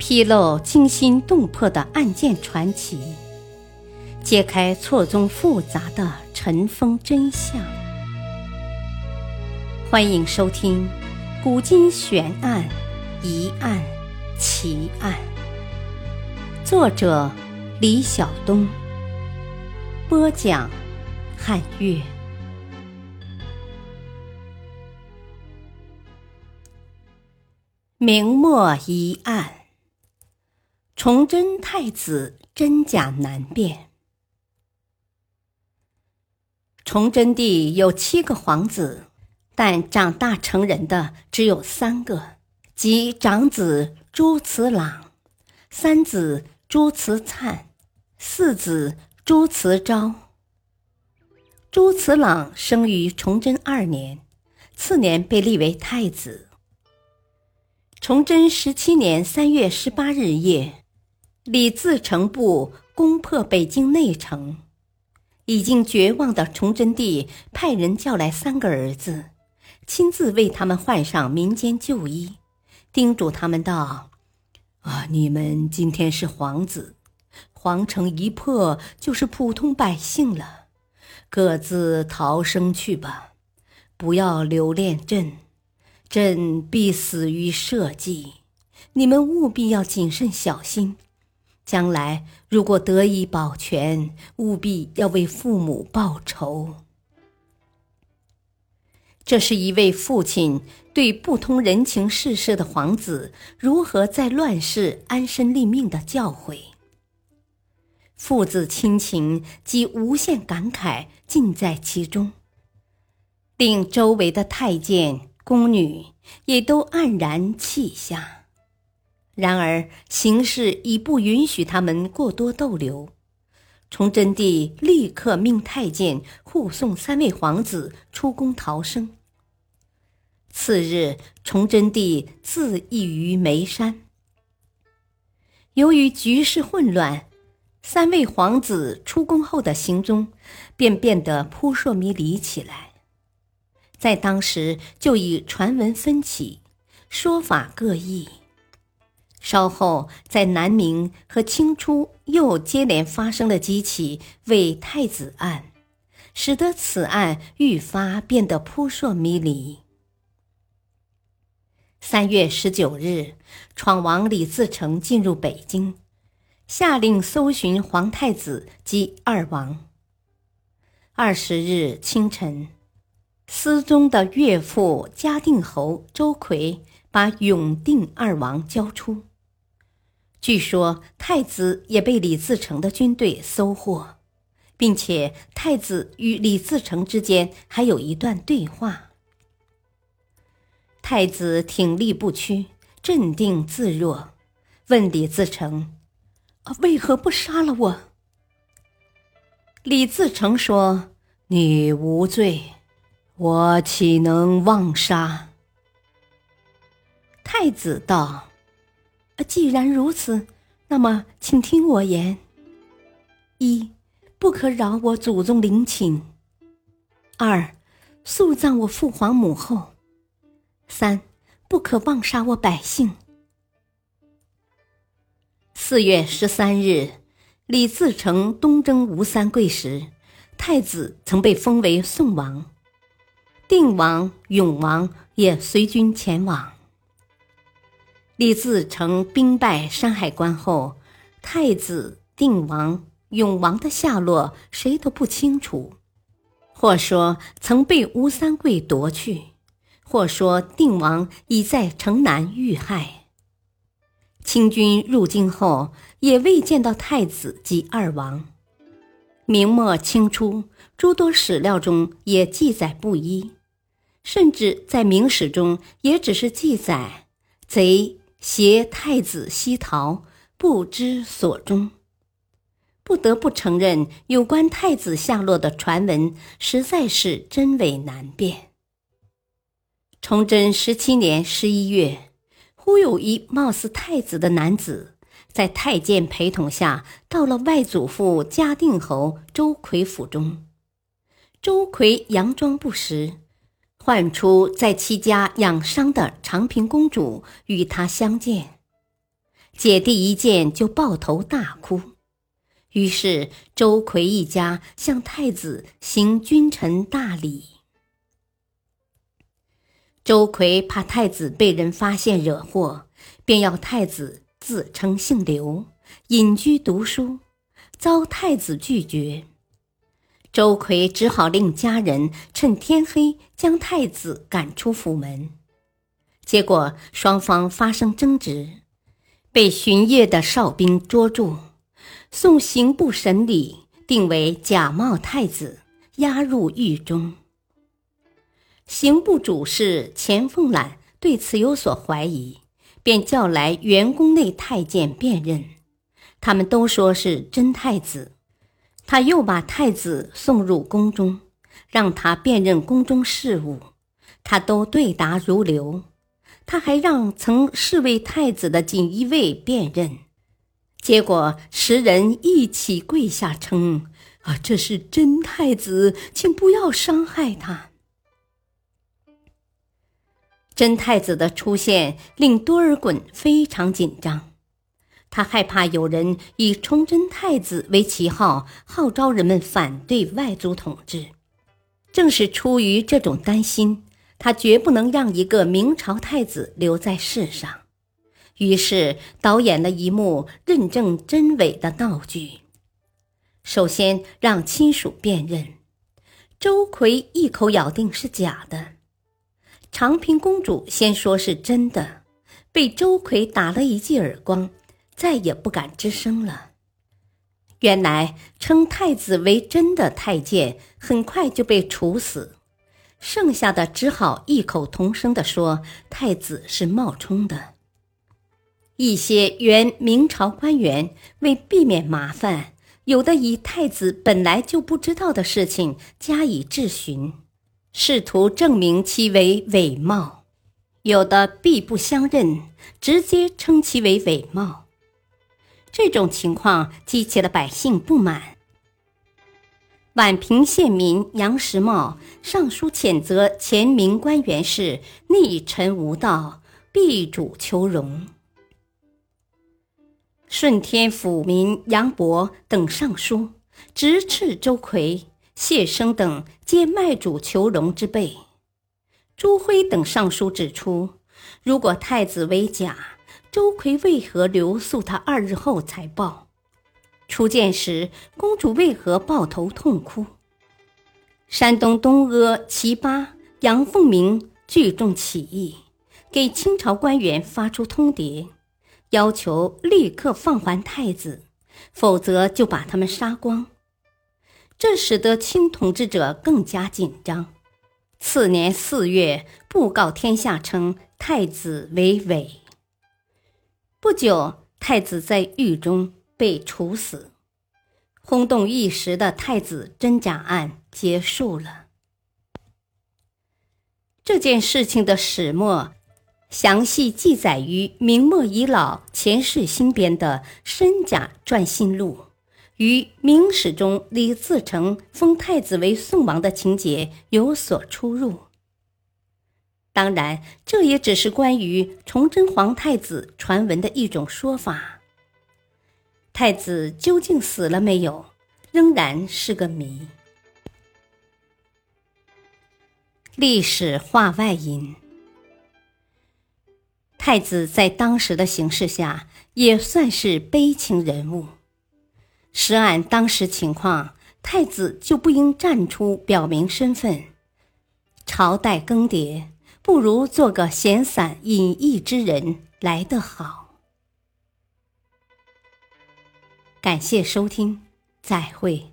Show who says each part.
Speaker 1: 披露惊心动魄的案件传奇，揭开错综复杂的尘封真相。欢迎收听《古今悬案、疑案、奇案》，作者李晓东，播讲汉月。明末疑案。崇祯太子真假难辨。崇祯帝有七个皇子，但长大成人的只有三个，即长子朱慈朗、三子朱慈灿、四子朱慈昭。朱慈朗生于崇祯二年，次年被立为太子。崇祯十七年三月十八日夜。李自成部攻破北京内城，已经绝望的崇祯帝派人叫来三个儿子，亲自为他们换上民间旧衣，叮嘱他们道：“啊，你们今天是皇子，皇城一破就是普通百姓了，各自逃生去吧，不要留恋朕，朕必死于社稷，你们务必要谨慎小心。”将来如果得以保全，务必要为父母报仇。这是一位父亲对不通人情世事的皇子如何在乱世安身立命的教诲。父子亲情及无限感慨尽在其中，令周围的太监宫女也都黯然泣下。然而形势已不允许他们过多逗留，崇祯帝立刻命太监护送三位皇子出宫逃生。次日，崇祯帝自缢于眉山。由于局势混乱，三位皇子出宫后的行踪便变得扑朔迷离起来，在当时就已传闻纷起，说法各异。稍后，在南明和清初又接连发生了几起伪太子案，使得此案愈发变得扑朔迷离。三月十九日，闯王李自成进入北京，下令搜寻皇太子及二王。二十日清晨，思宗的岳父嘉定侯周奎把永定二王交出。据说太子也被李自成的军队搜获，并且太子与李自成之间还有一段对话。太子挺立不屈，镇定自若，问李自成：“为何不杀了我？”李自成说：“你无罪，我岂能妄杀？”太子道。既然如此，那么请听我言：一，不可扰我祖宗陵寝；二，速葬我父皇母后；三，不可妄杀我百姓。四月十三日，李自成东征吴三桂时，太子曾被封为宋王，定王、永王也随军前往。李自成兵败山海关后，太子、定王、永王的下落谁都不清楚，或说曾被吴三桂夺去，或说定王已在城南遇害。清军入京后，也未见到太子及二王。明末清初诸多史料中也记载不一，甚至在明史中也只是记载贼。携太子西逃，不知所终。不得不承认，有关太子下落的传闻实在是真伪难辨。崇祯十七年十一月，忽有一貌似太子的男子，在太监陪同下，到了外祖父嘉定侯周奎府中。周奎佯装不识。唤出在其家养伤的长平公主与他相见，姐弟一见就抱头大哭。于是周奎一家向太子行君臣大礼。周奎怕太子被人发现惹祸，便要太子自称姓刘，隐居读书，遭太子拒绝。周奎只好令家人趁天黑将太子赶出府门。结果双方发生争执，被巡夜的哨兵捉住，送刑部审理，定为假冒太子，押入狱中。刑部主事钱凤览对此有所怀疑，便叫来员宫内太监辨认，他们都说是真太子。他又把太子送入宫中，让他辨认宫中事务，他都对答如流。他还让曾侍卫太子的锦衣卫辨认，结果十人一起跪下称：“啊，这是真太子，请不要伤害他。”真太子的出现令多尔衮非常紧张，他害怕有人以崇祯太子为旗号，号召人们反对外族统治。正是出于这种担心，他绝不能让一个明朝太子留在世上。于是导演了一幕认证真伪的闹剧。首先让亲属辨认，周奎一口咬定是假的。长平公主先说是真的，被周奎打了一记耳光，再也不敢吱声了。原来称太子为真的太监很快就被处死，剩下的只好异口同声地说太子是冒充的。一些原明朝官员为避免麻烦，有的以太子本来就不知道的事情加以质询。试图证明其为伪冒，有的必不相认，直接称其为伪冒。这种情况激起了百姓不满。宛平县民杨时茂上书谴责前明官员是逆臣无道，避主求荣。顺天府民杨伯等上书直斥周奎。谢生等皆卖主求荣之辈，朱辉等上书指出，如果太子为假，周奎为何留宿他二日后才报？初见时，公主为何抱头痛哭？山东东阿齐巴杨凤鸣聚众起义，给清朝官员发出通牒，要求立刻放还太子，否则就把他们杀光。这使得清统治者更加紧张。次年四月，布告天下称太子为伪。就，太子在狱中被处死，轰动一时的太子真假案结束了。这件事情的始末，详细记载于明末遗老钱世新编的《身假传心录》。与《明史》中李自成封太子为宋王的情节有所出入。当然，这也只是关于崇祯皇太子传闻的一种说法。太子究竟死了没有，仍然是个谜。历史话外音：太子在当时的形势下，也算是悲情人物。实按当时情况，太子就不应站出表明身份。朝代更迭，不如做个闲散隐逸之人来得好。感谢收听，再会。